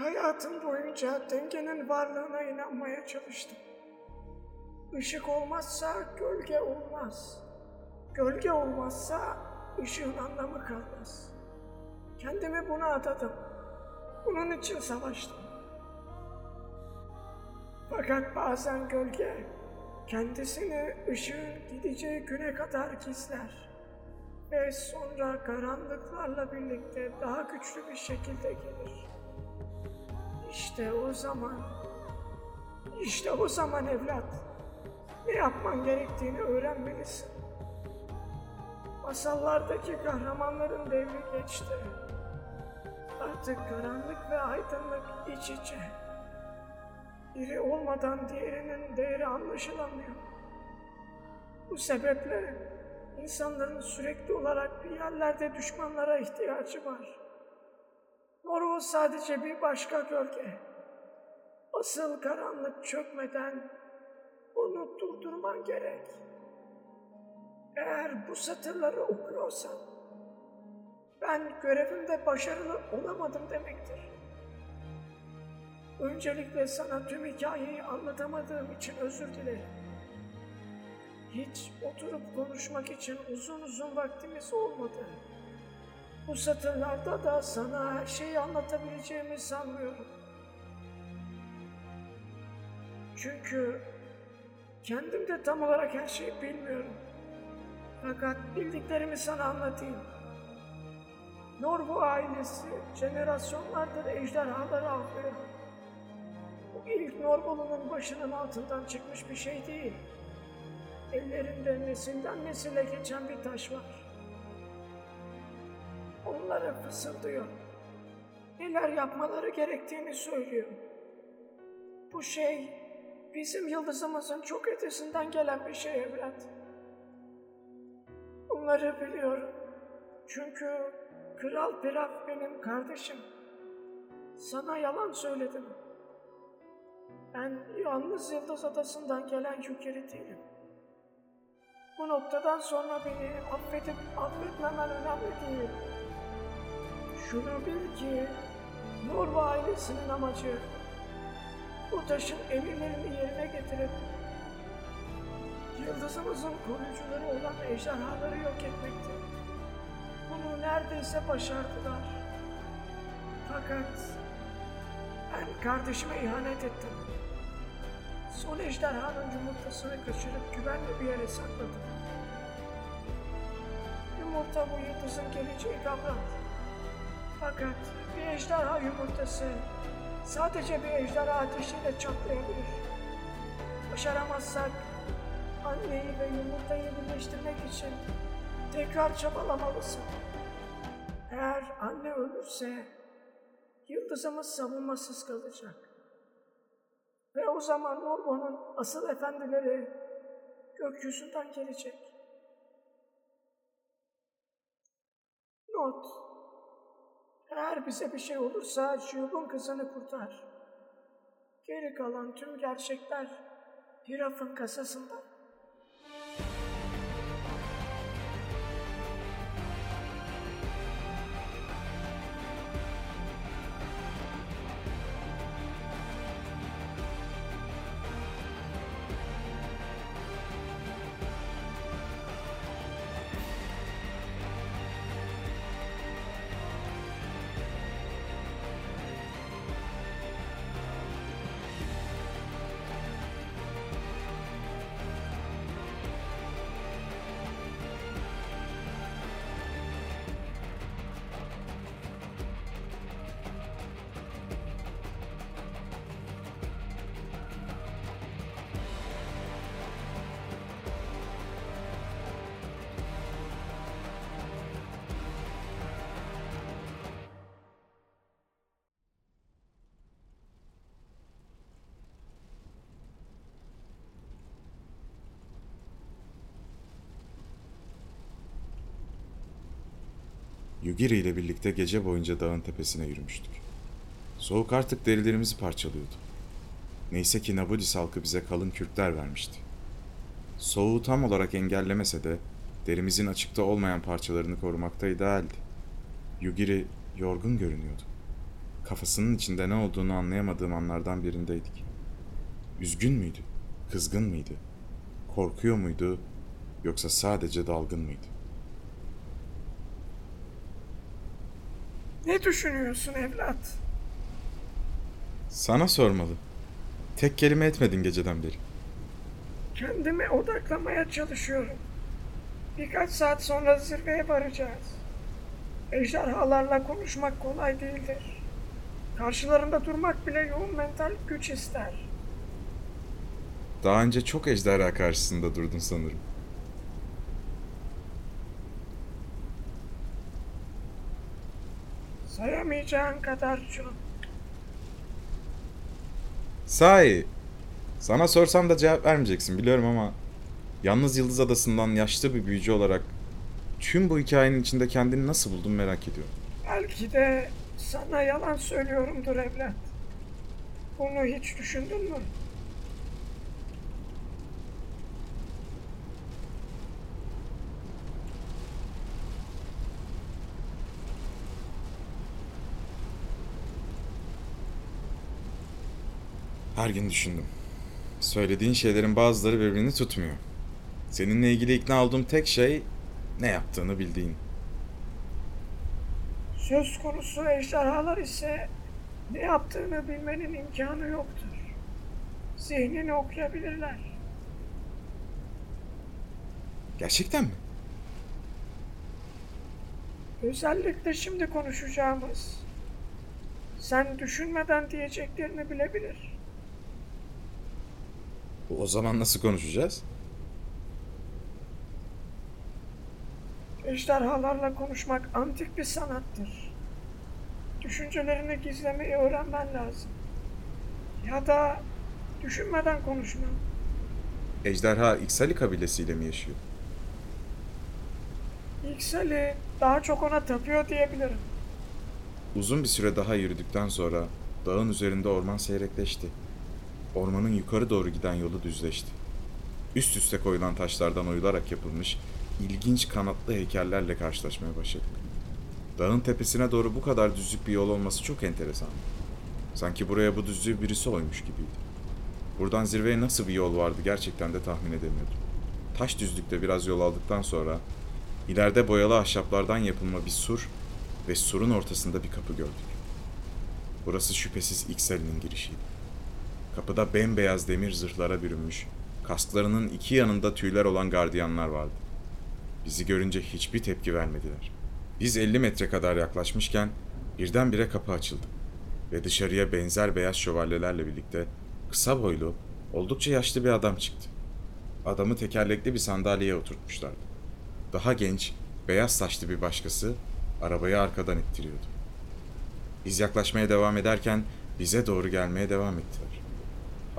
Hayatım boyunca dengenin varlığına inanmaya çalıştım. Işık olmazsa gölge olmaz. Gölge olmazsa ışığın anlamı kalmaz. Kendimi buna adadım. Bunun için savaştım. Fakat bazen gölge kendisini ışığın gideceği güne kadar gizler ve sonra karanlıklarla birlikte daha güçlü bir şekilde gelir. İşte o zaman, işte o zaman evlat, ne yapman gerektiğini öğrenmelisin. Masallardaki kahramanların devri geçti. Artık karanlık ve aydınlık iç içe. Biri olmadan diğerinin değeri anlaşılamıyor. Bu sebeple insanların sürekli olarak bir yerlerde düşmanlara ihtiyacı var. Morvo sadece bir başka gölge. Asıl karanlık çökmeden onu durdurman gerek. Eğer bu satırları okuyorsan, ben görevimde başarılı olamadım demektir. Öncelikle sana tüm hikayeyi anlatamadığım için özür dilerim. Hiç oturup konuşmak için uzun uzun vaktimiz olmadı. Bu satırlarda da sana her şeyi anlatabileceğimi sanmıyorum. Çünkü kendim de tam olarak her şeyi bilmiyorum. Fakat bildiklerimi sana anlatayım. Norvo ailesi jenerasyonlardır ejderhaları avlıyor. Bu ilk Norvolu'nun başının altından çıkmış bir şey değil. Ellerinde nesilden nesile geçen bir taş var. Onlara fısıldıyor. Neler yapmaları gerektiğini söylüyor. Bu şey bizim yıldızımızın çok ötesinden gelen bir şey evlat. Bunları biliyorum. Çünkü Kral Piraf benim kardeşim. Sana yalan söyledim. Ben yalnız Yıldız Adası'ndan gelen Yukeri değilim. Bu noktadan sonra beni affedip affetmemen önemli değil. Şunu bil ki Norva ailesinin amacı bu taşın emirlerini yerine getirip yıldızımızın koruyucuları olan ejderhaları yok etmekti. Bunu neredeyse başardılar. Fakat ben kardeşime ihanet ettim. Son ejderhanın yumurtasını kaçırıp güvenli bir yere sakladım. Yumurta bu yıldızın geleceği kavram. Fakat bir ejderha yumurtası sadece bir ejderha ateşiyle çatlayabilir. Başaramazsak anneyi ve yumurtayı birleştirmek için tekrar çabalamalısın. Eğer anne ölürse yıldızımız savunmasız kalacak. Ve o zaman Norbo'nun asıl efendileri gökyüzünden gelecek. Not. Eğer bize bir şey olursa Jub'un kızını kurtar. Geri kalan tüm gerçekler Hiraf'ın kasasında. Yugiri ile birlikte gece boyunca dağın tepesine yürümüştük. Soğuk artık derilerimizi parçalıyordu. Neyse ki Nabudis halkı bize kalın kürkler vermişti. Soğuğu tam olarak engellemese de derimizin açıkta olmayan parçalarını korumakta idealdi. Yugiri yorgun görünüyordu. Kafasının içinde ne olduğunu anlayamadığım anlardan birindeydik. Üzgün müydü? Kızgın mıydı? Korkuyor muydu? Yoksa sadece dalgın mıydı? Ne düşünüyorsun evlat? Sana sormalı. Tek kelime etmedin geceden beri. Kendime odaklamaya çalışıyorum. Birkaç saat sonra zirveye varacağız. Ejderhalarla konuşmak kolay değildir. Karşılarında durmak bile yoğun mental güç ister. Daha önce çok ejderha karşısında durdun sanırım. Sayamayacağın kadar çok. Sahi, sana sorsam da cevap vermeyeceksin biliyorum ama Yalnız Yıldız Adası'ndan yaşlı bir büyücü olarak tüm bu hikayenin içinde kendini nasıl buldun merak ediyorum. Belki de sana yalan söylüyorumdur evlat. Bunu hiç düşündün mü? Her gün düşündüm. Söylediğin şeylerin bazıları birbirini tutmuyor. Seninle ilgili ikna olduğum tek şey ne yaptığını bildiğin. Söz konusu ejderhalar ise ne yaptığını bilmenin imkanı yoktur. Zihnini okuyabilirler. Gerçekten mi? Özellikle şimdi konuşacağımız. Sen düşünmeden diyeceklerini bilebilir. O zaman nasıl konuşacağız? Ejderhalarla konuşmak antik bir sanattır. Düşüncelerini gizlemeyi öğrenmen lazım. Ya da düşünmeden konuşman. Ejderha İksali kabilesiyle mi yaşıyor? İkseli daha çok ona tapıyor diyebilirim. Uzun bir süre daha yürüdükten sonra dağın üzerinde orman seyrekleşti. Ormanın yukarı doğru giden yolu düzleşti. Üst üste koyulan taşlardan oyularak yapılmış ilginç kanatlı heykellerle karşılaşmaya başladık. Dağın tepesine doğru bu kadar düzlük bir yol olması çok enteresan. Sanki buraya bu düzlüğü birisi oymuş gibiydi. Buradan zirveye nasıl bir yol vardı gerçekten de tahmin edemiyordum. Taş düzlükte biraz yol aldıktan sonra ileride boyalı ahşaplardan yapılma bir sur ve surun ortasında bir kapı gördük. Burası şüphesiz Iksel'in girişiydi. Kapıda bembeyaz demir zırhlara bürünmüş, kasklarının iki yanında tüyler olan gardiyanlar vardı. Bizi görünce hiçbir tepki vermediler. Biz 50 metre kadar yaklaşmışken birdenbire kapı açıldı ve dışarıya benzer beyaz şövalyelerle birlikte kısa boylu, oldukça yaşlı bir adam çıktı. Adamı tekerlekli bir sandalyeye oturtmuşlardı. Daha genç, beyaz saçlı bir başkası arabayı arkadan ittiriyordu. Biz yaklaşmaya devam ederken bize doğru gelmeye devam ettiler.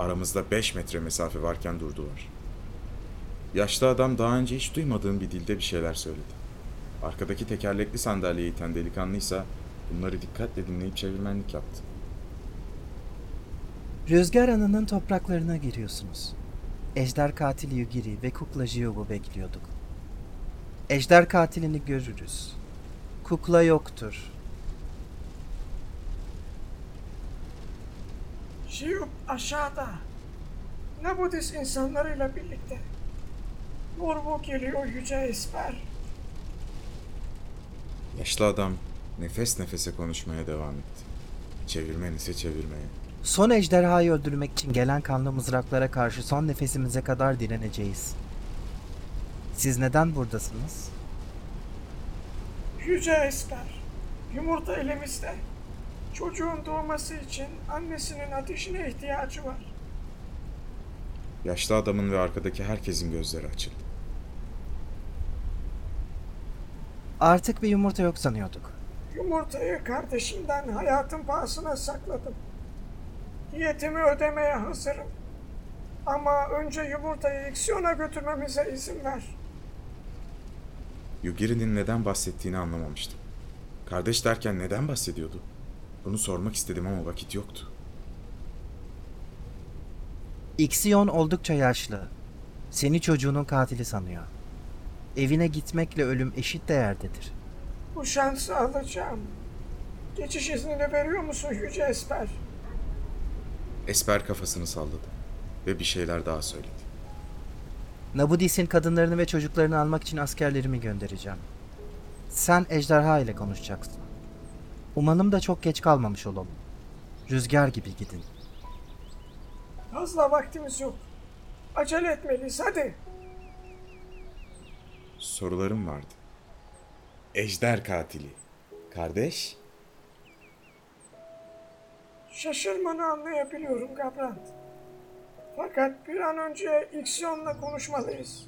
Aramızda 5 metre mesafe varken durdular. Yaşlı adam daha önce hiç duymadığım bir dilde bir şeyler söyledi. Arkadaki tekerlekli sandalyeye iten delikanlıysa bunları dikkatle dinleyip çevirmenlik yaptı. Rüzgar Anı'nın topraklarına giriyorsunuz. Ejder katili Yugiri ve kukla Jiyob'u bekliyorduk. Ejder katilini görürüz. Kukla yoktur. Şiyup aşağıda. Nabudis insanlarıyla birlikte. Norbu geliyor yüce esmer. Yaşlı adam nefes nefese konuşmaya devam etti. Çevirmen ise çevirmeye. Son ejderhayı öldürmek için gelen kanlı mızraklara karşı son nefesimize kadar direneceğiz. Siz neden buradasınız? Yüce esmer. Yumurta elimizde. Çocuğun doğması için annesinin ateşine ihtiyacı var. Yaşlı adamın ve arkadaki herkesin gözleri açıldı. Artık bir yumurta yok sanıyorduk. Yumurtayı kardeşimden hayatım pahasına sakladım. Diyetimi ödemeye hazırım. Ama önce yumurtayı iksiyona götürmemize izin ver. Yugiri'nin neden bahsettiğini anlamamıştım. Kardeş derken neden bahsediyordu? Bunu sormak istedim ama vakit yoktu. İksiyon oldukça yaşlı. Seni çocuğunun katili sanıyor. Evine gitmekle ölüm eşit değerdedir. Bu şansı alacağım. Geçiş iznini veriyor musun Yüce Esper? Esper kafasını salladı ve bir şeyler daha söyledi. Nabudis'in kadınlarını ve çocuklarını almak için askerlerimi göndereceğim. Sen ejderha ile konuşacaksın. Umarım da çok geç kalmamış olalım. Rüzgar gibi gidin. Fazla vaktimiz yok. Acele etmeliyiz hadi. Sorularım vardı. Ejder katili. Kardeş? Şaşırmanı anlayabiliyorum Gabrant. Fakat bir an önce İksiyon'la konuşmalıyız.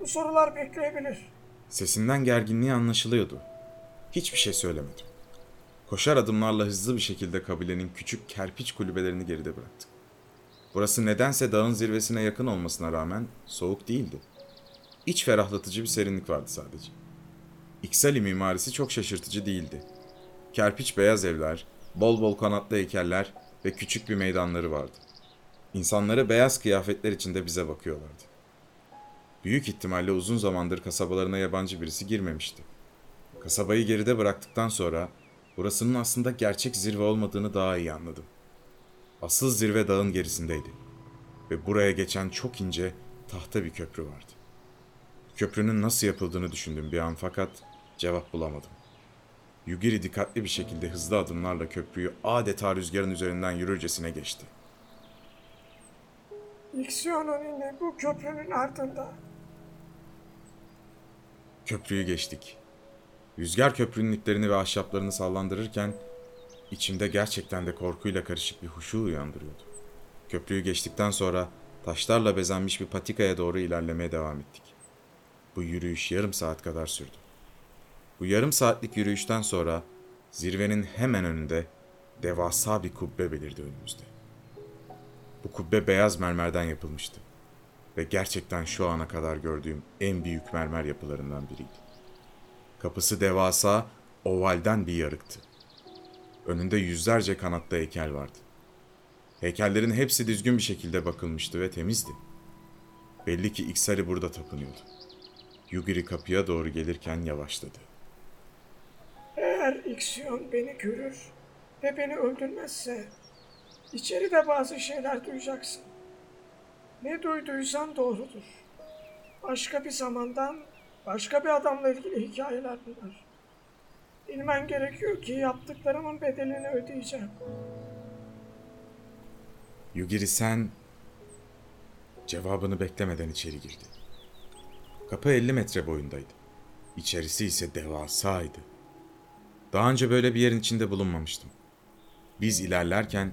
Bu sorular bekleyebilir. Sesinden gerginliği anlaşılıyordu. Hiçbir şey söylemedim. Koşar adımlarla hızlı bir şekilde kabilenin küçük kerpiç kulübelerini geride bıraktı. Burası nedense dağın zirvesine yakın olmasına rağmen soğuk değildi. İç ferahlatıcı bir serinlik vardı sadece. İksali mimarisi çok şaşırtıcı değildi. Kerpiç beyaz evler, bol bol kanatlı heykeller ve küçük bir meydanları vardı. İnsanları beyaz kıyafetler içinde bize bakıyorlardı. Büyük ihtimalle uzun zamandır kasabalarına yabancı birisi girmemişti. Kasabayı geride bıraktıktan sonra burasının aslında gerçek zirve olmadığını daha iyi anladım. Asıl zirve dağın gerisindeydi. Ve buraya geçen çok ince tahta bir köprü vardı. Köprünün nasıl yapıldığını düşündüm bir an fakat cevap bulamadım. Yugiri dikkatli bir şekilde hızlı adımlarla köprüyü adeta rüzgarın üzerinden yürürcesine geçti. Yine bu köprünün ardında. Köprüyü geçtik. Rüzgar köprünün iplerini ve ahşaplarını sallandırırken içimde gerçekten de korkuyla karışık bir huşu uyandırıyordu. Köprüyü geçtikten sonra taşlarla bezenmiş bir patikaya doğru ilerlemeye devam ettik. Bu yürüyüş yarım saat kadar sürdü. Bu yarım saatlik yürüyüşten sonra zirvenin hemen önünde devasa bir kubbe belirdi önümüzde. Bu kubbe beyaz mermerden yapılmıştı ve gerçekten şu ana kadar gördüğüm en büyük mermer yapılarından biriydi. Kapısı devasa, ovalden bir yarıktı. Önünde yüzlerce kanatlı heykel vardı. Heykellerin hepsi düzgün bir şekilde bakılmıştı ve temizdi. Belli ki İksari burada tapınıyordu. Yugiri kapıya doğru gelirken yavaşladı. Eğer İksiyon beni görür ve beni öldürmezse içeride bazı şeyler duyacaksın. Ne duyduysan doğrudur. Başka bir zamandan başka bir adamla ilgili hikayeler bunlar. Bilmen gerekiyor ki yaptıklarımın bedelini ödeyeceğim. Yugiri sen cevabını beklemeden içeri girdi. Kapı 50 metre boyundaydı. İçerisi ise devasaydı. Daha önce böyle bir yerin içinde bulunmamıştım. Biz ilerlerken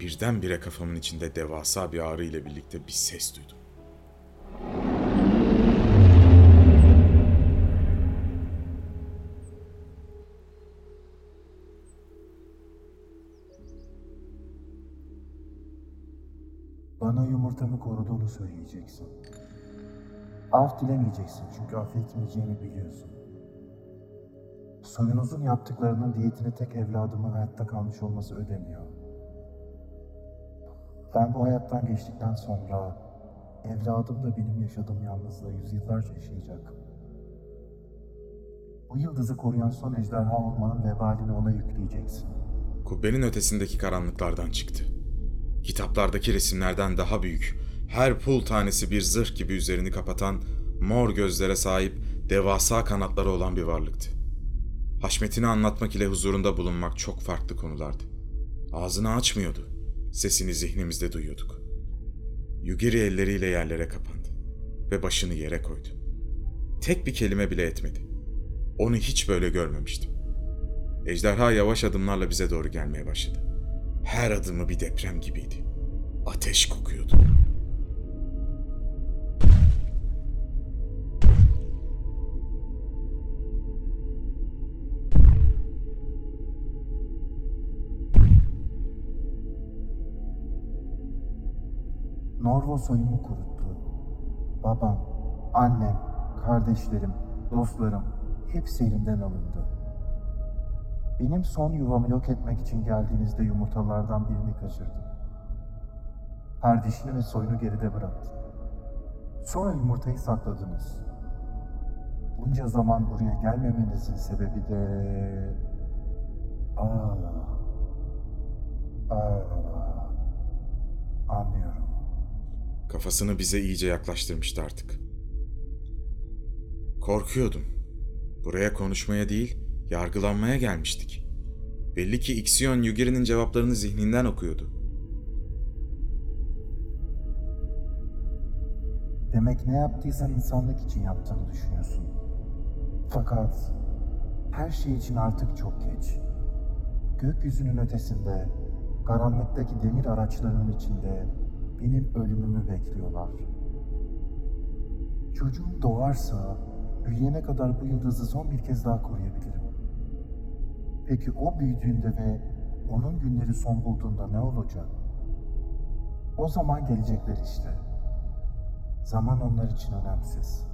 birdenbire kafamın içinde devasa bir ağrı ile birlikte bir ses duydum. Bana yumurtamı koruduğunu söyleyeceksin. Af dilemeyeceksin çünkü affetmeyeceğini biliyorsun. Soyunuzun yaptıklarının diyetini tek evladımın hayatta kalmış olması ödemiyor. Ben bu hayattan geçtikten sonra evladım da benim yaşadığım yalnızlığı yüzyıllarca yaşayacak. Bu yıldızı koruyan son ejderha olmanın vebalini ona yükleyeceksin. Kubbenin ötesindeki karanlıklardan çıktı. Kitaplardaki resimlerden daha büyük, her pul tanesi bir zırh gibi üzerini kapatan, mor gözlere sahip, devasa kanatları olan bir varlıktı. Haşmetini anlatmak ile huzurunda bulunmak çok farklı konulardı. Ağzını açmıyordu. Sesini zihnimizde duyuyorduk. Yugiri elleriyle yerlere kapandı ve başını yere koydu. Tek bir kelime bile etmedi. Onu hiç böyle görmemiştim. Ejderha yavaş adımlarla bize doğru gelmeye başladı. Her adımı bir deprem gibiydi. Ateş kokuyordu. Norvo soyumu kuruttu. Babam, annem, kardeşlerim, dostlarım hepsi elimden alındı. Benim son yuvamı yok etmek için geldiğinizde yumurtalardan birini kaçırdım. Kardeşini ve soyunu geride bıraktım. Sonra yumurtayı sakladınız. Bunca zaman buraya gelmemenizin sebebi de Aa. Aa. Anlıyorum. Kafasını bize iyice yaklaştırmıştı artık. Korkuyordum. Buraya konuşmaya değil, yargılanmaya gelmiştik. Belli ki Ixion Yugiri'nin cevaplarını zihninden okuyordu. Demek ne yaptıysan insanlık için yaptığını düşünüyorsun. Fakat her şey için artık çok geç. Gökyüzünün ötesinde, karanlıktaki demir araçlarının içinde benim ölümümü bekliyorlar. Çocuğum doğarsa büyüyene kadar bu yıldızı son bir kez daha koruyabilirim. Peki o büyüdüğünde ve onun günleri son bulduğunda ne olacak? O zaman gelecekler işte. Zaman onlar için önemsiz.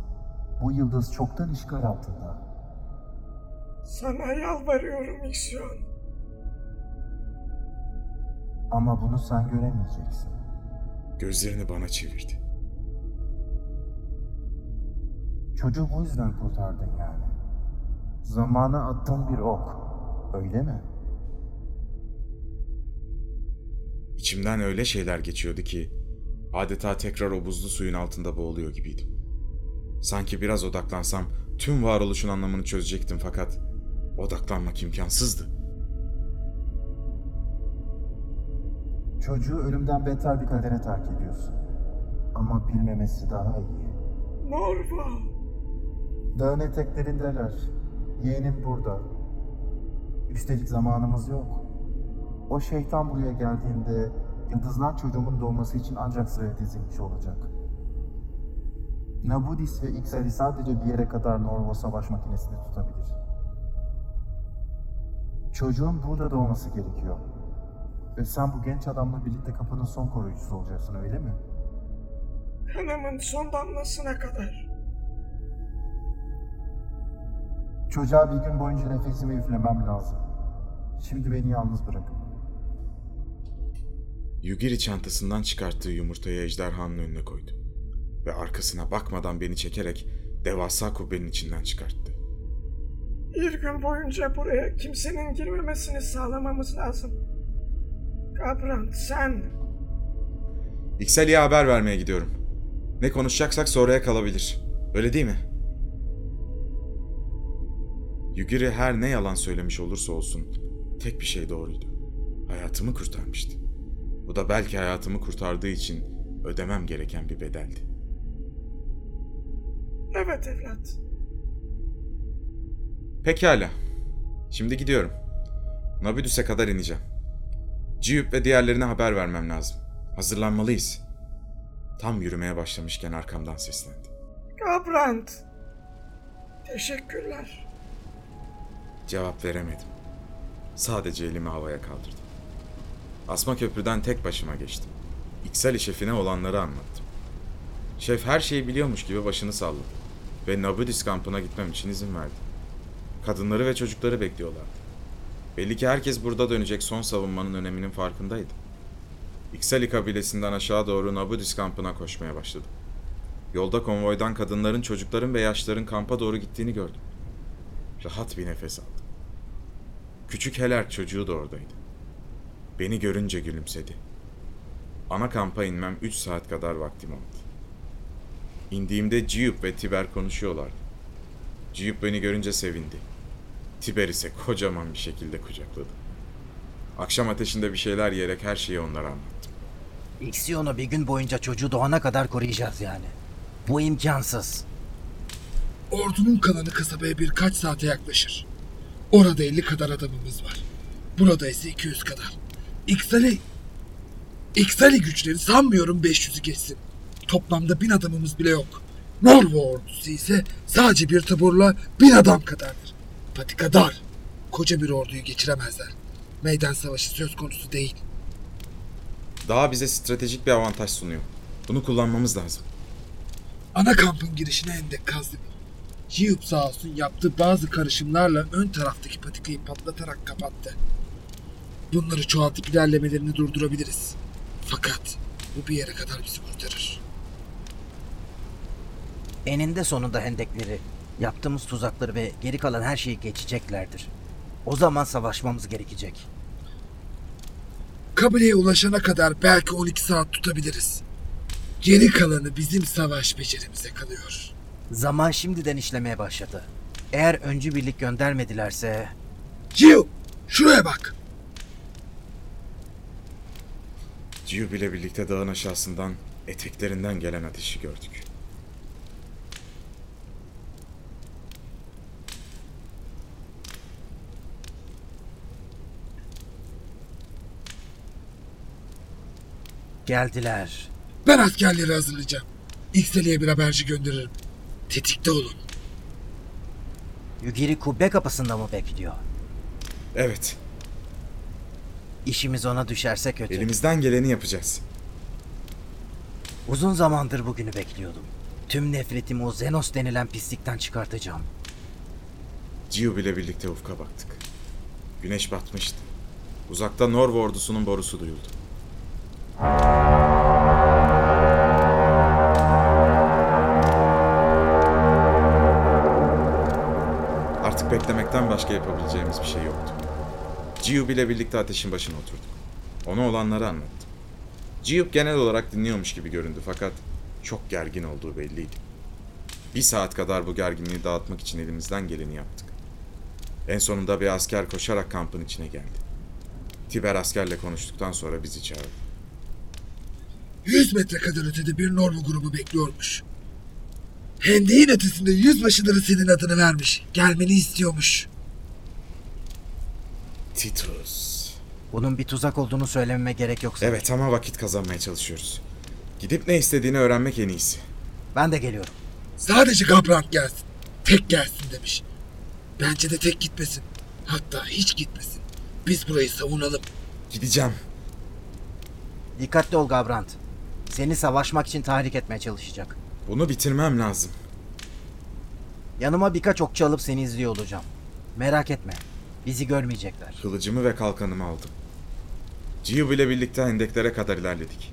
Bu yıldız çoktan işgal altında. Sana yalvarıyorum İsyon. Ama bunu sen göremeyeceksin. Gözlerini bana çevirdi. Çocuğu bu yüzden kurtardın yani. Zamana attığın bir ok. Öyle mi? İçimden öyle şeyler geçiyordu ki adeta tekrar o buzlu suyun altında boğuluyor gibiydim. Sanki biraz odaklansam tüm varoluşun anlamını çözecektim fakat odaklanmak imkansızdı. Çocuğu ölümden beter bir kadere terk ediyorsun. Ama bilmemesi daha iyi. Norva. Dağın eteklerindeler. Yeğenin burada. Üstelik zamanımız yok. O şeytan buraya geldiğinde yıldızlar çocuğumun doğması için ancak sıraya dizilmiş olacak. Nabudis ve Ixali sadece bir yere kadar Norvo savaş makinesini tutabilir. Çocuğun burada doğması gerekiyor. Ve sen bu genç adamla birlikte kapının son koruyucusu olacaksın öyle mi? Kanımın son damlasına kadar. Çocuğa bir gün boyunca nefesimi üflemem lazım. Şimdi beni yalnız bırakın. Yugiri çantasından çıkarttığı yumurtayı ejderhanın önüne koydu. Ve arkasına bakmadan beni çekerek devasa kubbenin içinden çıkarttı. Bir gün boyunca buraya kimsenin girmemesini sağlamamız lazım. Gabrant sen İkseli'ye haber vermeye gidiyorum. Ne konuşacaksak sonraya kalabilir. Öyle değil mi? Yugiri her ne yalan söylemiş olursa olsun tek bir şey doğruydu. Hayatımı kurtarmıştı. Bu da belki hayatımı kurtardığı için ödemem gereken bir bedeldi. evet evlat. Pekala. Şimdi gidiyorum. Nabidus'e kadar ineceğim. Ciyüp ve diğerlerine haber vermem lazım. Hazırlanmalıyız. Tam yürümeye başlamışken arkamdan seslendi. Gabrant. Teşekkürler. Cevap veremedim. Sadece elimi havaya kaldırdım. Asma köprüden tek başıma geçtim. İksali şefine olanları anlattım. Şef her şeyi biliyormuş gibi başını salladı. Ve Nabudis kampına gitmem için izin verdi. Kadınları ve çocukları bekliyorlardı. Belli ki herkes burada dönecek son savunmanın öneminin farkındaydı. İksali kabilesinden aşağı doğru Nabudis kampına koşmaya başladım. Yolda konvoydan kadınların, çocukların ve yaşların kampa doğru gittiğini gördüm. Rahat bir nefes aldım. Küçük Heler çocuğu da oradaydı. Beni görünce gülümsedi. Ana kampa inmem 3 saat kadar vaktim aldı. İndiğimde Ciyup ve Tiber konuşuyorlardı. Ciyup beni görünce sevindi. Tiber ise kocaman bir şekilde kucakladı. Akşam ateşinde bir şeyler yiyerek her şeyi onlara anlattım. Iksiyon'u bir gün boyunca çocuğu doğana kadar koruyacağız yani. Bu imkansız. Ordunun kalanı kasabaya birkaç saate yaklaşır. Orada 50 kadar adamımız var. Burada ise 200 kadar. İksali... İksali güçleri sanmıyorum 500'ü geçsin. Toplamda bin adamımız bile yok. Norvo ordusu ise sadece bir taburla bin adam kadardır. Patika dar. Koca bir orduyu geçiremezler. Meydan savaşı söz konusu değil. Daha bize stratejik bir avantaj sunuyor. Bunu kullanmamız lazım. Ana kampın girişine endek kazdık. Jiyup sağ olsun yaptığı bazı karışımlarla ön taraftaki patikayı patlatarak kapattı. Bunları çoğaltıp ilerlemelerini durdurabiliriz. Fakat bu bir yere kadar bizi kurtarır. Eninde sonunda hendekleri, yaptığımız tuzakları ve geri kalan her şeyi geçeceklerdir. O zaman savaşmamız gerekecek. Kabileye ulaşana kadar belki 12 saat tutabiliriz. Geri kalanı bizim savaş becerimize kalıyor. Zaman şimdiden işlemeye başladı. Eğer öncü birlik göndermedilerse... Gio, şuraya bak. Ciyub ile birlikte dağın aşağısından eteklerinden gelen ateşi gördük. Geldiler. Ben askerleri hazırlayacağım. İkseli'ye bir haberci gönderirim. Tetikte olun. Yugiri kubbe kapısında mı bekliyor? Evet, İşimiz ona düşerse kötü. elimizden geleni yapacağız. Uzun zamandır bugünü bekliyordum. Tüm nefretimi o Zenos denilen pislikten çıkartacağım. Ciyub ile birlikte ufka baktık. Güneş batmıştı. Uzakta Norv ordusunun borusu duyuldu. Beklemekten başka yapabileceğimiz bir şey yoktu. Ciyub ile birlikte ateşin başına oturduk. Ona olanları anlattım. Ciyub genel olarak dinliyormuş gibi göründü fakat çok gergin olduğu belliydi. Bir saat kadar bu gerginliği dağıtmak için elimizden geleni yaptık. En sonunda bir asker koşarak kampın içine geldi. Tiber askerle konuştuktan sonra bizi çağırdı. 100 metre kadar ötede bir Norvu grubu bekliyormuş. Hendeğin ötesinde yüzbaşıları senin adını vermiş. Gelmeni istiyormuş. Titus. Bunun bir tuzak olduğunu söylememe gerek yok. Evet ama vakit kazanmaya çalışıyoruz. Gidip ne istediğini öğrenmek en iyisi. Ben de geliyorum. Sadece Gabrant gelsin. Tek gelsin demiş. Bence de tek gitmesin. Hatta hiç gitmesin. Biz burayı savunalım. Gideceğim. Dikkatli ol Gabrant. Seni savaşmak için tahrik etmeye çalışacak. Bunu bitirmem lazım. Yanıma birkaç okçu alıp seni izliyor olacağım. Merak etme. Bizi görmeyecekler. Kılıcımı ve kalkanımı aldım. Ciyub ile birlikte hendeklere kadar ilerledik.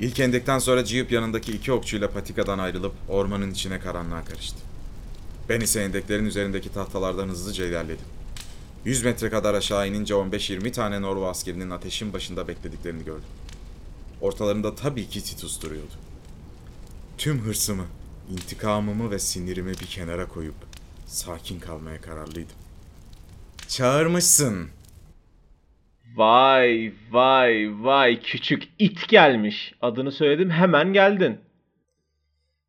İlk hendekten sonra Ciyub yanındaki iki okçuyla patikadan ayrılıp ormanın içine karanlığa karıştı. Ben ise hendeklerin üzerindeki tahtalardan hızlıca ilerledim. 100 metre kadar aşağı inince 15-20 tane Norvo askerinin ateşin başında beklediklerini gördüm. Ortalarında tabii ki Titus duruyordu. Tüm hırsımı, intikamımı ve sinirimi bir kenara koyup sakin kalmaya kararlıydım. Çağırmışsın. Vay vay vay küçük it gelmiş. Adını söyledim hemen geldin.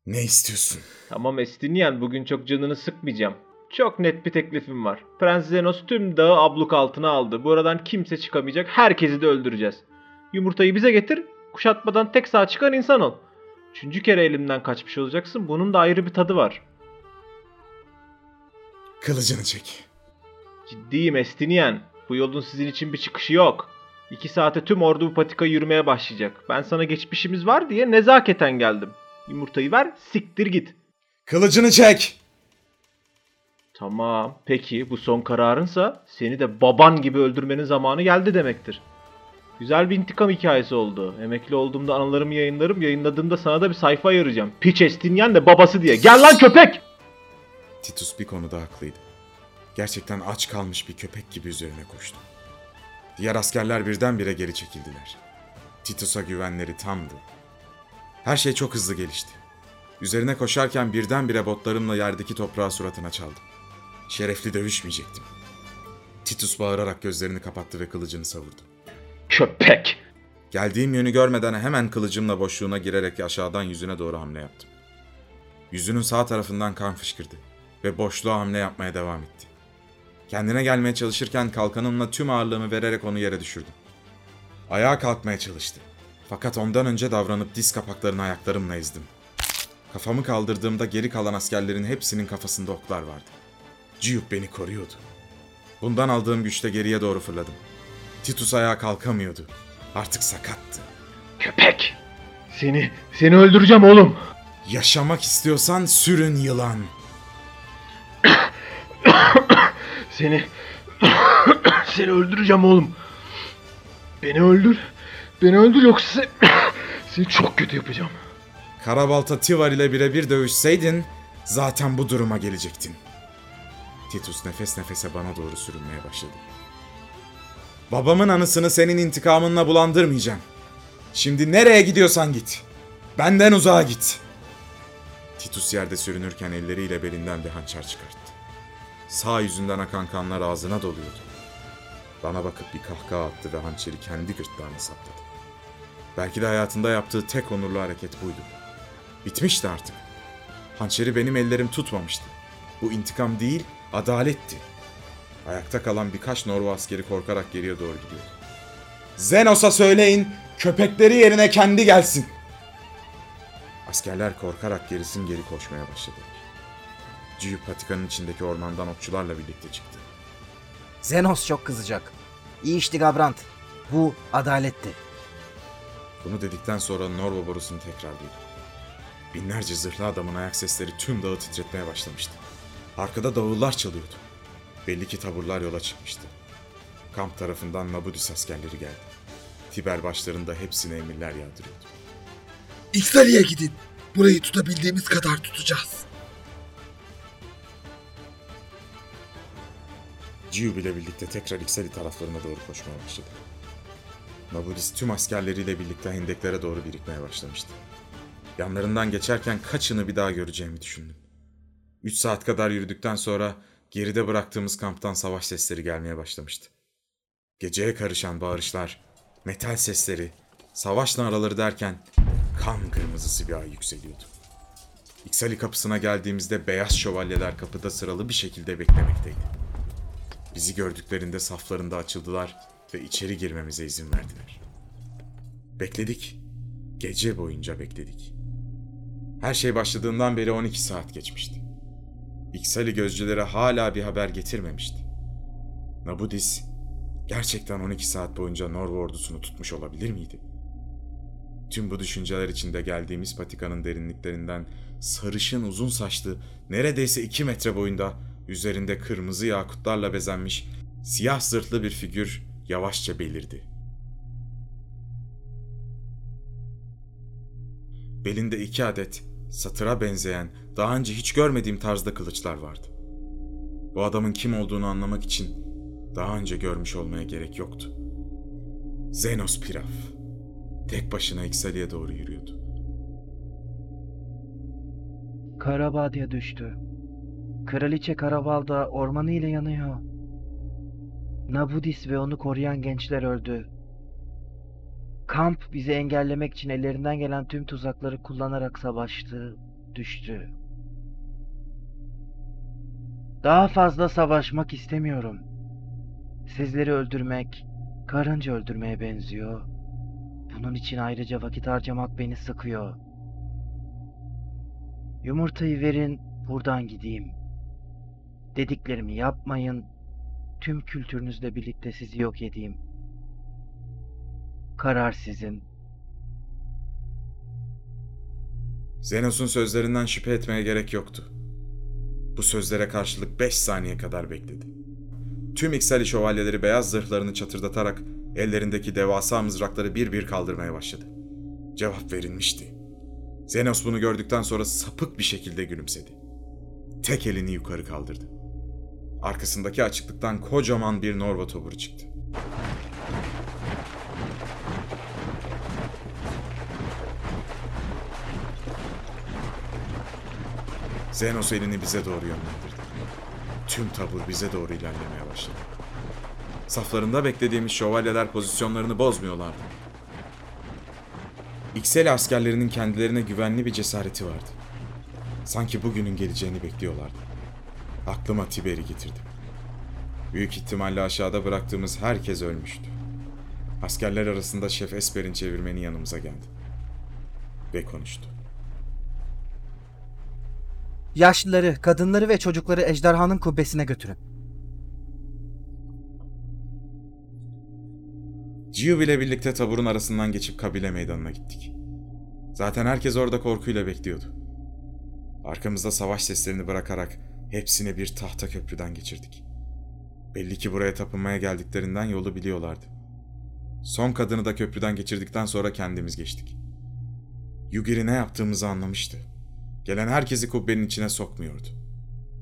Ne istiyorsun? Tamam Estinian bugün çok canını sıkmayacağım. Çok net bir teklifim var. Prens Zenos tüm dağı abluk altına aldı. Buradan kimse çıkamayacak. Herkesi de öldüreceğiz. Yumurtayı bize getir. Kuşatmadan tek sağ çıkan insan ol. Üçüncü kere elimden kaçmış olacaksın. Bunun da ayrı bir tadı var. Kılıcını çek. Ciddiyim Estinian. Bu yolun sizin için bir çıkışı yok. İki saate tüm ordu bu patika yürümeye başlayacak. Ben sana geçmişimiz var diye nezaketen geldim. Yumurtayı ver, siktir git. Kılıcını çek! Tamam, peki bu son kararınsa seni de baban gibi öldürmenin zamanı geldi demektir. Güzel bir intikam hikayesi oldu. Emekli olduğumda anılarımı yayınlarım, yayınladığımda sana da bir sayfa ayıracağım. Piç Estinyen de babası diye. Gel lan köpek! Titus bir konuda haklıydı. Gerçekten aç kalmış bir köpek gibi üzerine koştu. Diğer askerler birdenbire geri çekildiler. Titus'a güvenleri tamdı. Her şey çok hızlı gelişti. Üzerine koşarken birdenbire botlarımla yerdeki toprağı suratına çaldım. Şerefli dövüşmeyecektim. Titus bağırarak gözlerini kapattı ve kılıcını savurdu. Köpek! Geldiğim yönü görmeden hemen kılıcımla boşluğuna girerek aşağıdan yüzüne doğru hamle yaptım. Yüzünün sağ tarafından kan fışkırdı ve boşluğa hamle yapmaya devam etti. Kendine gelmeye çalışırken kalkanımla tüm ağırlığımı vererek onu yere düşürdüm. Ayağa kalkmaya çalıştı. Fakat ondan önce davranıp diz kapaklarını ayaklarımla ezdim. Kafamı kaldırdığımda geri kalan askerlerin hepsinin kafasında oklar vardı. Ciyup beni koruyordu. Bundan aldığım güçle geriye doğru fırladım. Titus ayağa kalkamıyordu. Artık sakattı. Köpek! Seni, seni öldüreceğim oğlum. Yaşamak istiyorsan sürün yılan. Seni, seni öldüreceğim oğlum. Beni öldür. Beni öldür yoksa se- seni çok kötü yapacağım. Karabalta Tivar ile birebir dövüşseydin zaten bu duruma gelecektin. Titus nefes nefese bana doğru sürünmeye başladı. Babamın anısını senin intikamınla bulandırmayacağım. Şimdi nereye gidiyorsan git. Benden uzağa git. Titus yerde sürünürken elleriyle belinden bir hançer çıkarttı. Sağ yüzünden akan kanlar ağzına doluyordu. Bana bakıp bir kahkaha attı ve hançeri kendi gırtlağına sapladı. Belki de hayatında yaptığı tek onurlu hareket buydu. Bitmişti artık. Hançeri benim ellerim tutmamıştı. Bu intikam değil, adaletti. Ayakta kalan birkaç Norva askeri korkarak geriye doğru gidiyordu. Zenos'a söyleyin, köpekleri yerine kendi gelsin. Askerler korkarak gerisin geri koşmaya başladılar. Ciu patikanın içindeki ormandan okçularla birlikte çıktı. Zenos çok kızacak. İyi işti Gabrant. Bu adaletti. Bunu dedikten sonra Norva borusunu tekrar duydum. Binlerce zırhlı adamın ayak sesleri tüm dağı titretmeye başlamıştı. Arkada davullar çalıyordu. Belli ki taburlar yola çıkmıştı. Kamp tarafından Nabudis askerleri geldi. Tiber başlarında hepsine emirler yağdırıyordu. İksali'ye gidin. Burayı tutabildiğimiz kadar tutacağız. Ciu ile birlikte tekrar İksali taraflarına doğru koşmaya başladı. Nabudis tüm askerleriyle birlikte hendeklere doğru birikmeye başlamıştı. Yanlarından geçerken kaçını bir daha göreceğimi düşündüm. Üç saat kadar yürüdükten sonra geride bıraktığımız kamptan savaş sesleri gelmeye başlamıştı. Geceye karışan bağırışlar, metal sesleri, savaş naraları derken kan kırmızısı bir ay yükseliyordu. İksali kapısına geldiğimizde beyaz şövalyeler kapıda sıralı bir şekilde beklemekteydi. Bizi gördüklerinde saflarında açıldılar ve içeri girmemize izin verdiler. Bekledik. Gece boyunca bekledik. Her şey başladığından beri 12 saat geçmişti. İksali gözcülere hala bir haber getirmemişti. Nabudis gerçekten 12 saat boyunca Norva ordusunu tutmuş olabilir miydi? Tüm bu düşünceler içinde geldiğimiz patikanın derinliklerinden sarışın uzun saçlı, neredeyse 2 metre boyunda, üzerinde kırmızı yakutlarla bezenmiş, siyah zırhlı bir figür yavaşça belirdi. Belinde iki adet satıra benzeyen, daha önce hiç görmediğim tarzda kılıçlar vardı. Bu adamın kim olduğunu anlamak için daha önce görmüş olmaya gerek yoktu. Zenos Piraf. Tek başına İksali'ye doğru yürüyordu. Karabadya düştü. Kraliçe Karavalda ormanı ile yanıyor. Nabudis ve onu koruyan gençler öldü. Kamp bizi engellemek için ellerinden gelen tüm tuzakları kullanarak savaştı, düştü. Daha fazla savaşmak istemiyorum. Sizleri öldürmek, karınca öldürmeye benziyor. Bunun için ayrıca vakit harcamak beni sıkıyor. Yumurtayı verin, buradan gideyim. Dediklerimi yapmayın, tüm kültürünüzle birlikte sizi yok edeyim. Karar sizin. Zenos'un sözlerinden şüphe etmeye gerek yoktu. Bu sözlere karşılık 5 saniye kadar bekledi. Tüm İksali şövalyeleri beyaz zırhlarını çatırdatarak ellerindeki devasa mızrakları bir bir kaldırmaya başladı. Cevap verilmişti. Zenos bunu gördükten sonra sapık bir şekilde gülümsedi. Tek elini yukarı kaldırdı. Arkasındaki açıklıktan kocaman bir Norva toburu çıktı. Zenos elini bize doğru yönlendirdi. Tüm tabur bize doğru ilerlemeye başladı. Saflarında beklediğimiz şövalyeler pozisyonlarını bozmuyorlardı. İksel askerlerinin kendilerine güvenli bir cesareti vardı. Sanki bugünün geleceğini bekliyorlardı. Aklıma Tiber'i getirdim. Büyük ihtimalle aşağıda bıraktığımız herkes ölmüştü. Askerler arasında Şef Esper'in çevirmeni yanımıza geldi. Ve konuştu. Yaşlıları, kadınları ve çocukları ejderhanın kubbesine götürün. Gio ile birlikte taburun arasından geçip kabile meydanına gittik. Zaten herkes orada korkuyla bekliyordu. Arkamızda savaş seslerini bırakarak hepsini bir tahta köprüden geçirdik. Belli ki buraya tapınmaya geldiklerinden yolu biliyorlardı. Son kadını da köprüden geçirdikten sonra kendimiz geçtik. Yugiri ne yaptığımızı anlamıştı. Gelen herkesi kubbenin içine sokmuyordu.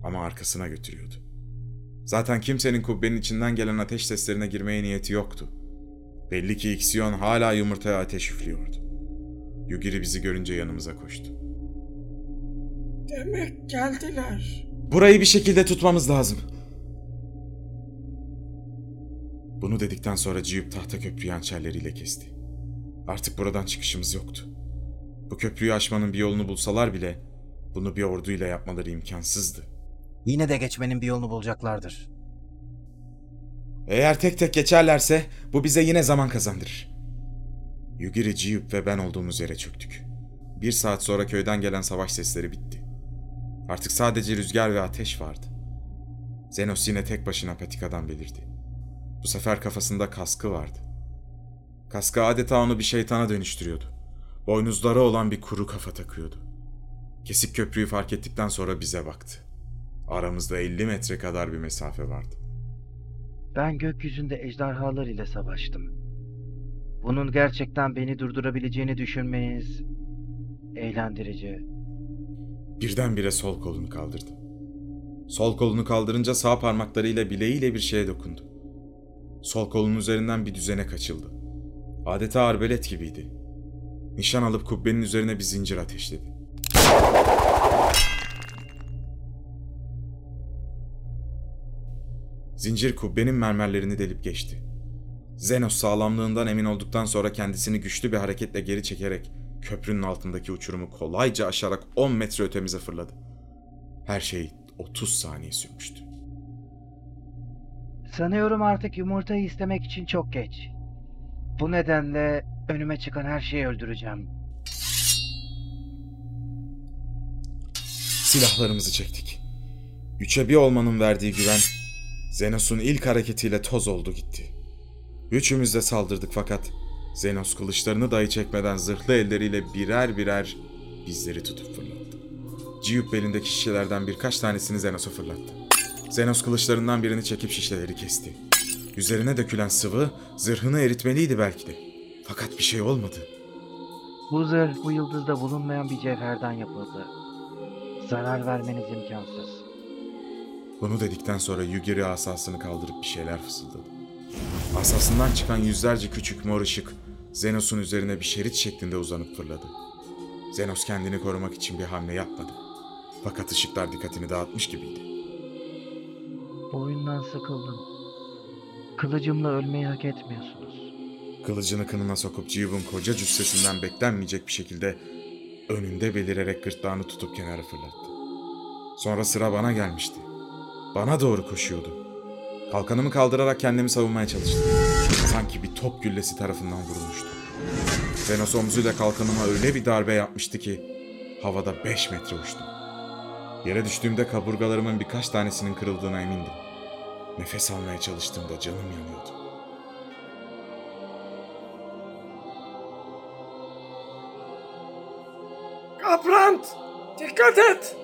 Ama arkasına götürüyordu. Zaten kimsenin kubbenin içinden gelen ateş seslerine girmeye niyeti yoktu. Belli ki Ixion hala yumurtaya ateş üflüyordu. Yugiri bizi görünce yanımıza koştu. Demek geldiler. Burayı bir şekilde tutmamız lazım. Bunu dedikten sonra Ciyup tahta köprüyü hançerleriyle kesti. Artık buradan çıkışımız yoktu. Bu köprüyü aşmanın bir yolunu bulsalar bile bunu bir orduyla yapmaları imkansızdı. Yine de geçmenin bir yolunu bulacaklardır. Eğer tek tek geçerlerse bu bize yine zaman kazandırır. Yugiri, Ciyup ve ben olduğumuz yere çöktük. Bir saat sonra köyden gelen savaş sesleri bitti. Artık sadece rüzgar ve ateş vardı. Zenos yine tek başına patikadan belirdi. Bu sefer kafasında kaskı vardı. Kaskı adeta onu bir şeytana dönüştürüyordu. Boynuzları olan bir kuru kafa takıyordu. Kesik köprüyü fark ettikten sonra bize baktı. Aramızda 50 metre kadar bir mesafe vardı. Ben gökyüzünde ejderhalar ile savaştım. Bunun gerçekten beni durdurabileceğini düşünmeniz eğlendirici. Birdenbire sol kolunu kaldırdı. Sol kolunu kaldırınca sağ parmaklarıyla bileğiyle bir şeye dokundu. Sol kolunun üzerinden bir düzenek açıldı. Adeta arbelet gibiydi. Nişan alıp kubbenin üzerine bir zincir ateşledi. Zincir kubbenin mermerlerini delip geçti. Zenos sağlamlığından emin olduktan sonra kendisini güçlü bir hareketle geri çekerek köprünün altındaki uçurumu kolayca aşarak 10 metre ötemize fırladı. Her şey 30 saniye sürmüştü. Sanıyorum artık yumurtayı istemek için çok geç. Bu nedenle önüme çıkan her şeyi öldüreceğim. Silahlarımızı çektik. Üçe bir olmanın verdiği güven, Zenos'un ilk hareketiyle toz oldu gitti. Üçümüz de saldırdık fakat Zenos kılıçlarını dahi çekmeden zırhlı elleriyle birer birer bizleri tutup fırlattı. Ciyup belindeki şişelerden birkaç tanesini Zenos'a fırlattı. Zenos kılıçlarından birini çekip şişeleri kesti. Üzerine dökülen sıvı zırhını eritmeliydi belki de. Fakat bir şey olmadı. Bu zırh bu yıldızda bulunmayan bir cevherden yapıldı. Zarar vermeniz imkansız. Bunu dedikten sonra Yugiri asasını kaldırıp bir şeyler fısıldadı. Asasından çıkan yüzlerce küçük mor ışık Zenos'un üzerine bir şerit şeklinde uzanıp fırladı. Zenos kendini korumak için bir hamle yapmadı. Fakat ışıklar dikkatini dağıtmış gibiydi. Oyundan sıkıldım. Kılıcımla ölmeyi hak etmiyorsunuz. Kılıcını kınına sokup Ciyub'un koca cüssesinden beklenmeyecek bir şekilde önünde belirerek gırtlağını tutup kenara fırlattı. Sonra sıra bana gelmişti. Bana doğru koşuyordu. Kalkanımı kaldırarak kendimi savunmaya çalıştım. Sanki bir top güllesi tarafından vurulmuştu. Zenos omzuyla kalkanıma öyle bir darbe yapmıştı ki havada 5 metre uçtum. Yere düştüğümde kaburgalarımın birkaç tanesinin kırıldığına emindim. Nefes almaya çalıştığımda canım yanıyordu. Kaprant! Dikkat et!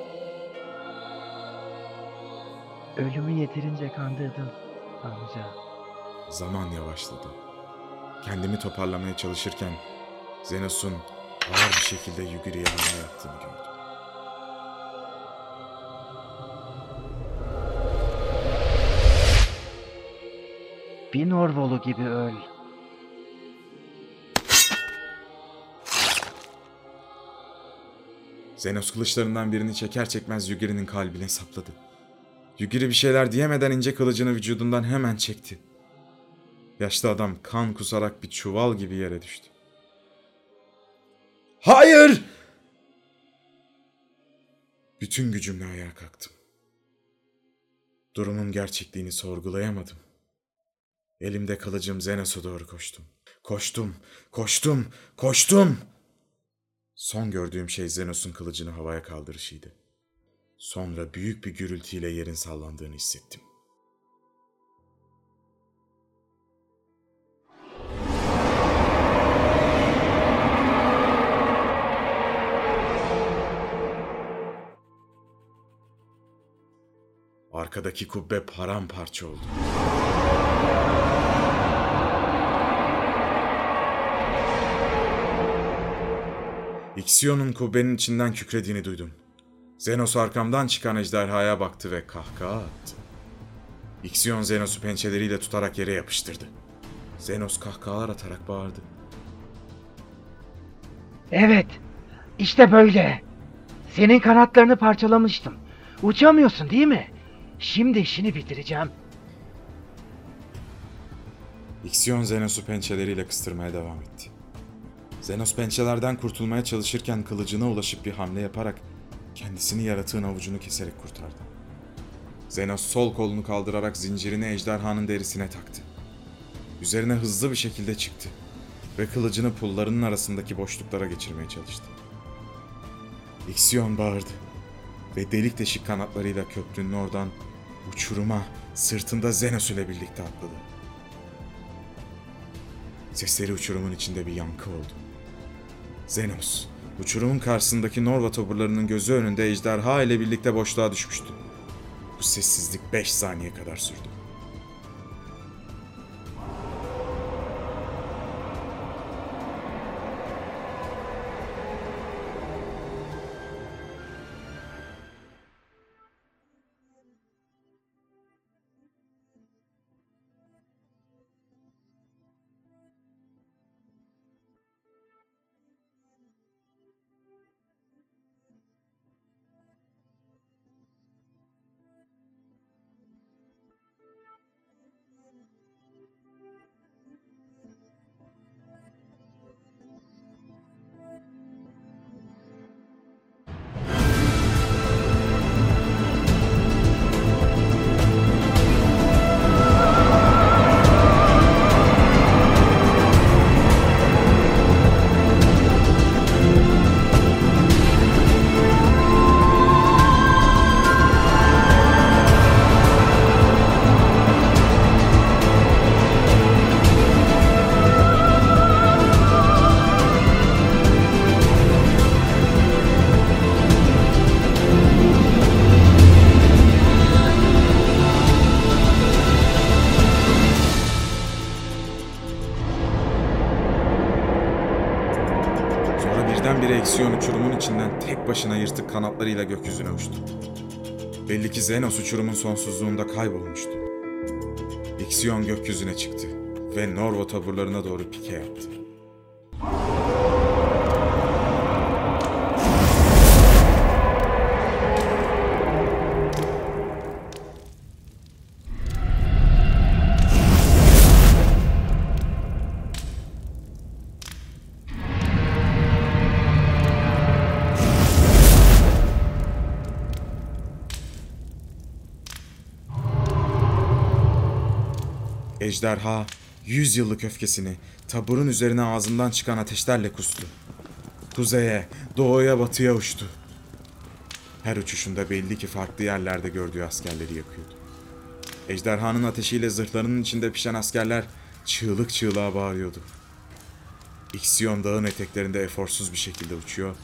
Ölümü yeterince kandırdın amca. Zaman yavaşladı. Kendimi toparlamaya çalışırken Zenos'un ağır bir şekilde Yugiri'ye hamle yaptığını gördüm. Bir Norvolu gibi öl. Zenos kılıçlarından birini çeker çekmez Yugiri'nin kalbine sapladı. Yugiri bir şeyler diyemeden ince kılıcını vücudundan hemen çekti. Yaşlı adam kan kusarak bir çuval gibi yere düştü. Hayır! Bütün gücümle ayağa kalktım. Durumun gerçekliğini sorgulayamadım. Elimde kılıcım Zenos'a doğru koştum. Koştum, koştum, koştum! Son gördüğüm şey Zenos'un kılıcını havaya kaldırışıydı. Sonra büyük bir gürültüyle yerin sallandığını hissettim. Arkadaki kubbe paramparça oldu. Ixion'un kubbenin içinden kükrediğini duydum. Zenos arkamdan çıkan ejderhaya baktı ve kahkaha attı. İksiyon Zenos'u pençeleriyle tutarak yere yapıştırdı. Zenos kahkahalar atarak bağırdı. Evet. işte böyle. Senin kanatlarını parçalamıştım. Uçamıyorsun değil mi? Şimdi işini bitireceğim. İksiyon Zenos'u pençeleriyle kıstırmaya devam etti. Zenos pençelerden kurtulmaya çalışırken kılıcına ulaşıp bir hamle yaparak kendisini yaratığın avucunu keserek kurtardı. Zenos sol kolunu kaldırarak zincirini ejderhanın derisine taktı. Üzerine hızlı bir şekilde çıktı ve kılıcını pullarının arasındaki boşluklara geçirmeye çalıştı. İksiyon bağırdı ve delik deşik kanatlarıyla köprünün oradan uçuruma sırtında Zenos ile birlikte atladı. Sesleri uçurumun içinde bir yankı oldu. Zenos, uçurumun karşısındaki Norva toburlarının gözü önünde ejderha ile birlikte boşluğa düşmüştü. Bu sessizlik 5 saniye kadar sürdü. Kanatlarıyla gökyüzüne uçtu. Belli ki Zenos uçurumun sonsuzluğunda kaybolmuştu. İksiyon gökyüzüne çıktı ve Norvo taburlarına doğru pike yaptı. Ejderha, yüz yıllık öfkesini taburun üzerine ağzından çıkan ateşlerle kustu. Kuzeye, doğuya, batıya uçtu. Her uçuşunda belli ki farklı yerlerde gördüğü askerleri yakıyordu. Ejderhanın ateşiyle zırhlarının içinde pişen askerler çığlık çığlığa bağırıyordu. İksiyon dağın eteklerinde eforsuz bir şekilde uçuyor,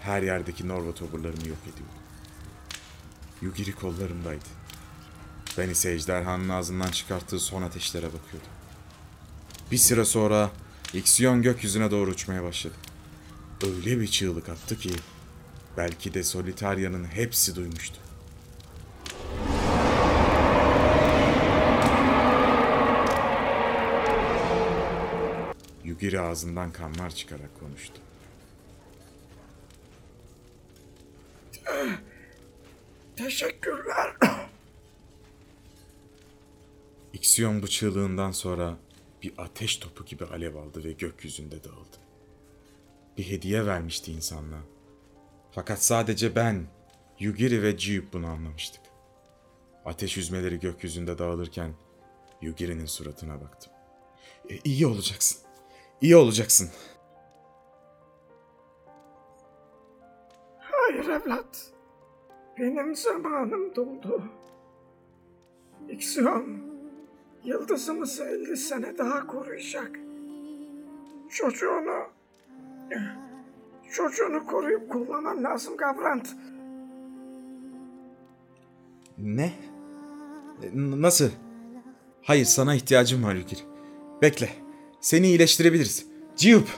her yerdeki Norva toburlarını yok ediyordu. Yugiri kollarımdaydı. Ben ise ejderhanın ağzından çıkarttığı son ateşlere bakıyordum. Bir süre sonra İksiyon gökyüzüne doğru uçmaya başladı. Öyle bir çığlık attı ki belki de Solitaria'nın hepsi duymuştu. Yugiri ağzından kanlar çıkarak konuştu. Teşekkürler. İksiyon bu sonra bir ateş topu gibi alev aldı ve gökyüzünde dağıldı. Bir hediye vermişti insanlığa. Fakat sadece ben, Yugiri ve Jiyup bunu anlamıştık. Ateş yüzmeleri gökyüzünde dağılırken Yugiri'nin suratına baktım. E, iyi olacaksın. İyi olacaksın. Hayır evlat. Benim zamanım doldu. İksiyon, yıldızımızı 50 sene daha koruyacak. Çocuğunu, çocuğunu koruyup kullanman lazım Gavrant. Ne? E, n- Nasıl? Hayır sana ihtiyacım var Yugiri. Bekle. Seni iyileştirebiliriz. Ciyup!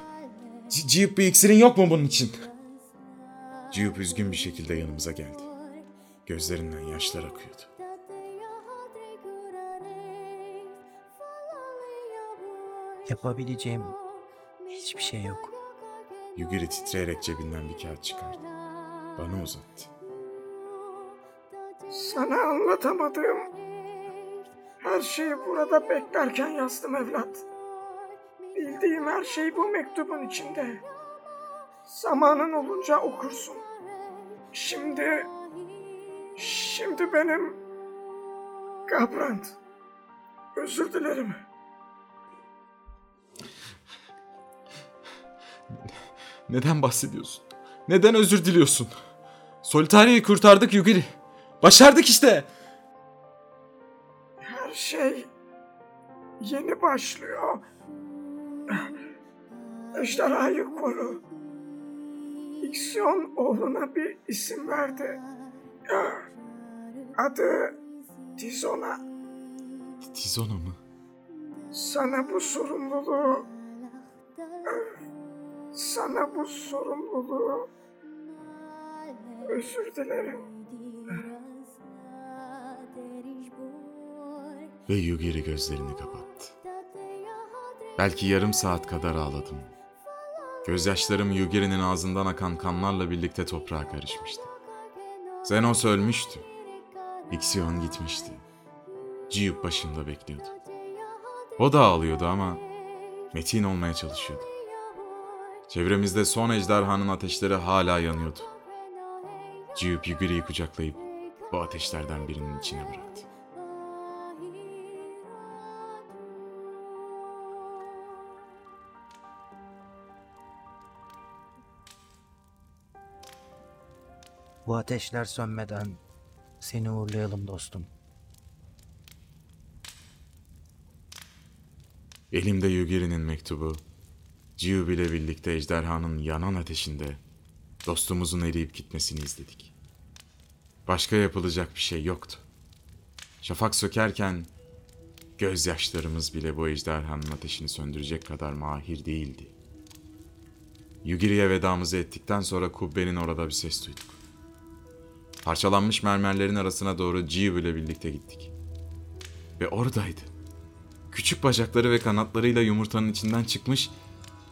C- Ciyup bir iksirin yok mu bunun için? Ciyup üzgün bir şekilde yanımıza geldi. Gözlerinden yaşlar akıyordu. Yapabileceğim hiçbir şey yok. Yugiri titreyerek cebinden bir kağıt çıkardı. Bana uzattı. Sana anlatamadığım her şeyi burada beklerken yazdım evlat. Bildiğim her şey bu mektubun içinde. Zamanın olunca okursun. Şimdi, şimdi benim Gabrand. Özür dilerim. Neden bahsediyorsun? Neden özür diliyorsun? Solitaria'yı kurtardık Yugiri. Başardık işte. Her şey yeni başlıyor. Ejderhayı koru. İksyon oğluna bir isim verdi. Adı Tizona. Tizona mı? Sana bu sorumluluğu... Sana bu sorumluluğu... Özür dilerim. Ve Yugiri gözlerini kapattı. Belki yarım saat kadar ağladım. Gözyaşlarım Yugiri'nin ağzından akan kanlarla birlikte toprağa karışmıştı. Zenos ölmüştü. Ixion gitmişti. Ciyup başında bekliyordu. O da ağlıyordu ama metin olmaya çalışıyordu. Çevremizde son ejderhanın ateşleri hala yanıyordu. Ciyup Yugiri'yi kucaklayıp bu ateşlerden birinin içine bıraktı. Bu ateşler sönmeden seni uğurlayalım dostum. Elimde Yugiri'nin mektubu, Ciyub ile birlikte ejderhanın yanan ateşinde dostumuzun eriyip gitmesini izledik. Başka yapılacak bir şey yoktu. Şafak sökerken gözyaşlarımız bile bu ejderhanın ateşini söndürecek kadar mahir değildi. Yugiri'ye vedamızı ettikten sonra kubbenin orada bir ses duyduk. Parçalanmış mermerlerin arasına doğru Ciyub ile birlikte gittik. Ve oradaydı. Küçük bacakları ve kanatlarıyla yumurtanın içinden çıkmış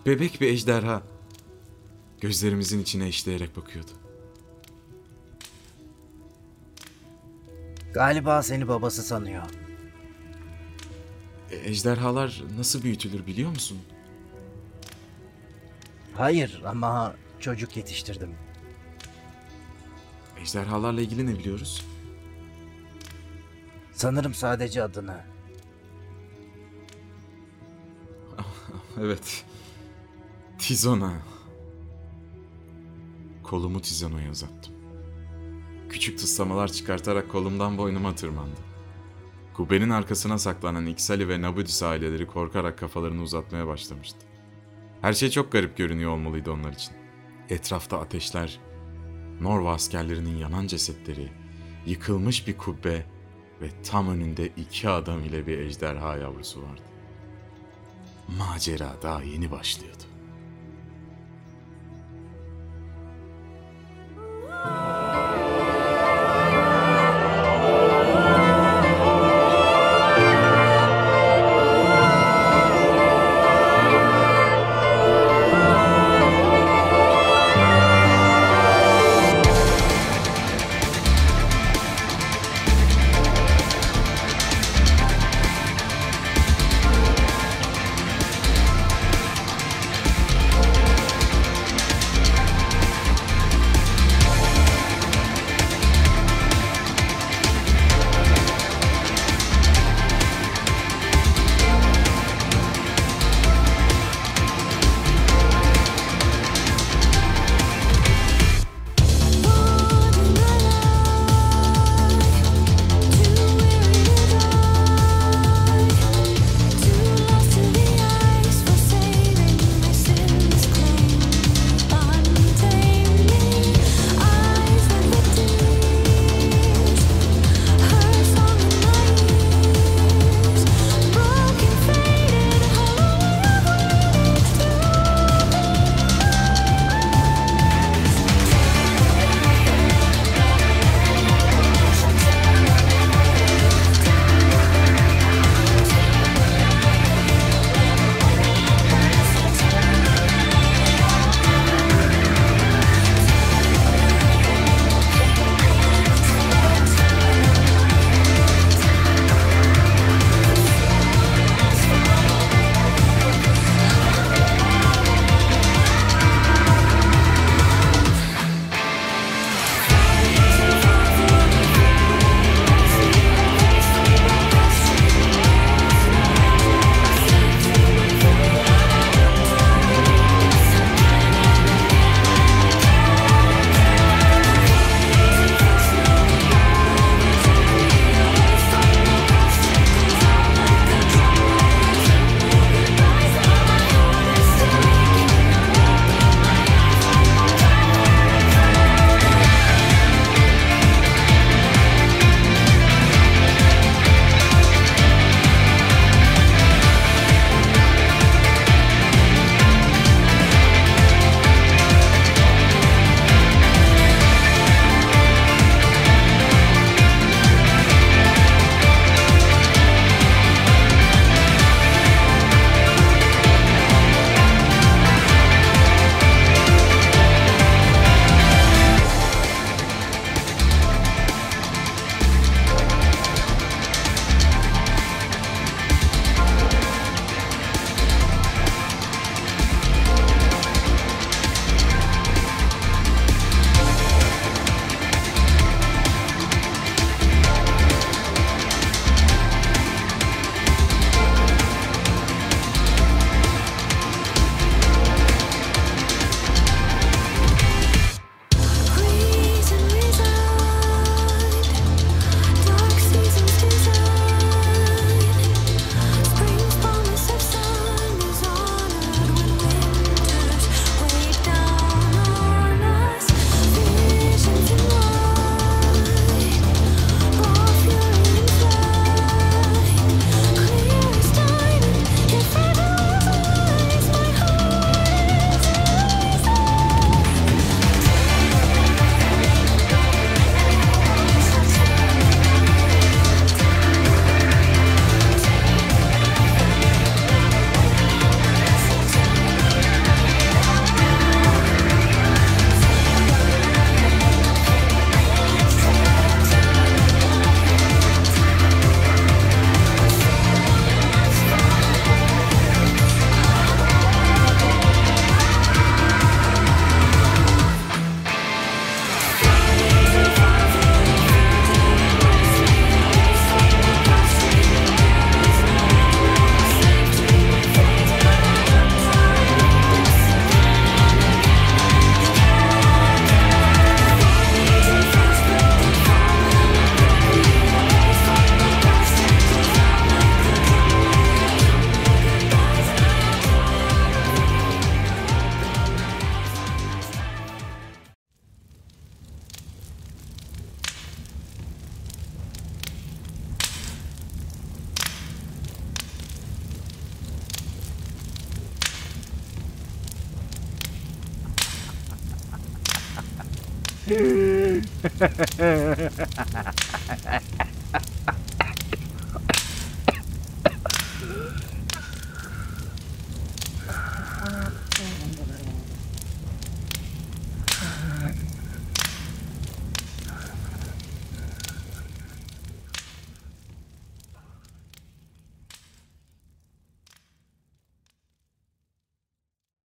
bebek bir ejderha. Gözlerimizin içine işleyerek bakıyordu. Galiba seni babası sanıyor. E, ejderhalar nasıl büyütülür biliyor musun? Hayır ama çocuk yetiştirdim. Ejderhalarla ilgili ne biliyoruz? Sanırım sadece adını. Evet. Tizona. Kolumu Tizona'ya uzattım. Küçük tıslamalar çıkartarak kolumdan boynuma tırmandı. Kubbenin arkasına saklanan Iksali ve Nabudis aileleri korkarak kafalarını uzatmaya başlamıştı. Her şey çok garip görünüyor olmalıydı onlar için. Etrafta ateşler, Norva askerlerinin yanan cesetleri, yıkılmış bir kubbe ve tam önünde iki adam ile bir ejderha yavrusu vardı. Macera daha yeni başlıyordu.